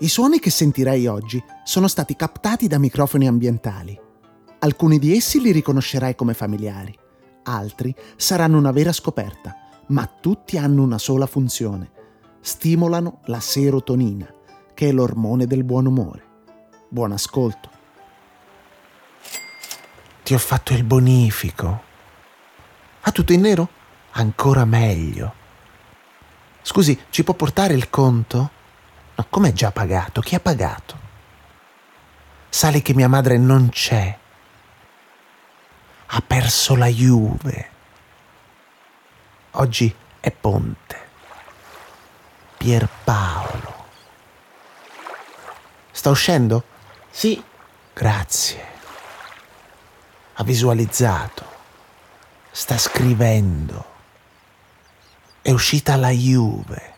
I suoni che sentirei oggi sono stati captati da microfoni ambientali. Alcuni di essi li riconoscerai come familiari, altri saranno una vera scoperta, ma tutti hanno una sola funzione. Stimolano la serotonina, che è l'ormone del buon umore. Buon ascolto. Ti ho fatto il bonifico. Ah, tutto in nero? Ancora meglio. Scusi, ci può portare il conto? No, com'è già pagato? Chi ha pagato? Sale che mia madre non c'è. Ha perso la Juve. Oggi è Ponte. Pierpaolo. Sta uscendo? Sì. Grazie. Ha visualizzato. Sta scrivendo. È uscita la Juve.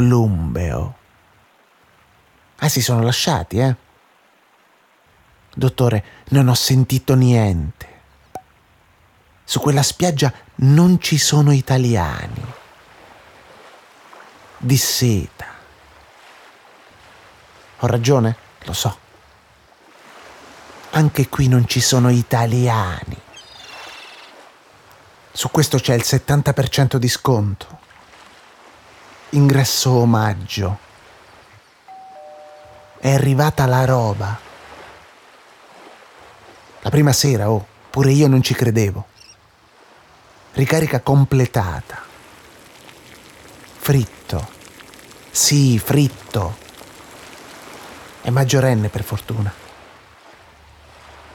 Plumbeo. Ah, si sono lasciati, eh? Dottore, non ho sentito niente. Su quella spiaggia non ci sono italiani. Di seta. Ho ragione? Lo so. Anche qui non ci sono italiani. Su questo c'è il 70% di sconto. Ingresso omaggio. È arrivata la roba. La prima sera, oh, pure io non ci credevo. Ricarica completata. Fritto. Sì, fritto. È maggiorenne per fortuna.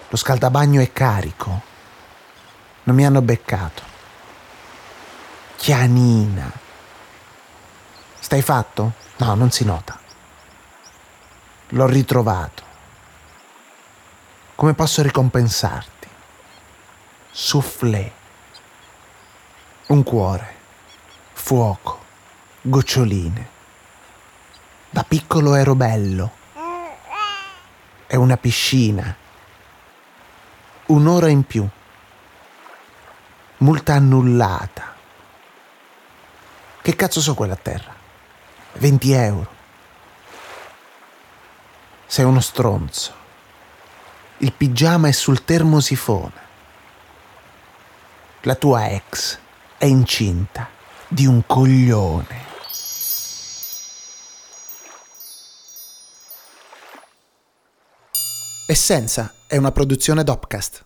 Lo scaldabagno è carico. Non mi hanno beccato. Chianina. Stai fatto? No, non si nota. L'ho ritrovato. Come posso ricompensarti? Soufflé. Un cuore. Fuoco. Goccioline. Da piccolo ero bello. È una piscina. Un'ora in più. Multa annullata. Che cazzo so quella terra? 20 euro. Sei uno stronzo. Il pigiama è sul termosifone. La tua ex è incinta di un coglione. Essenza è una produzione Dopcast.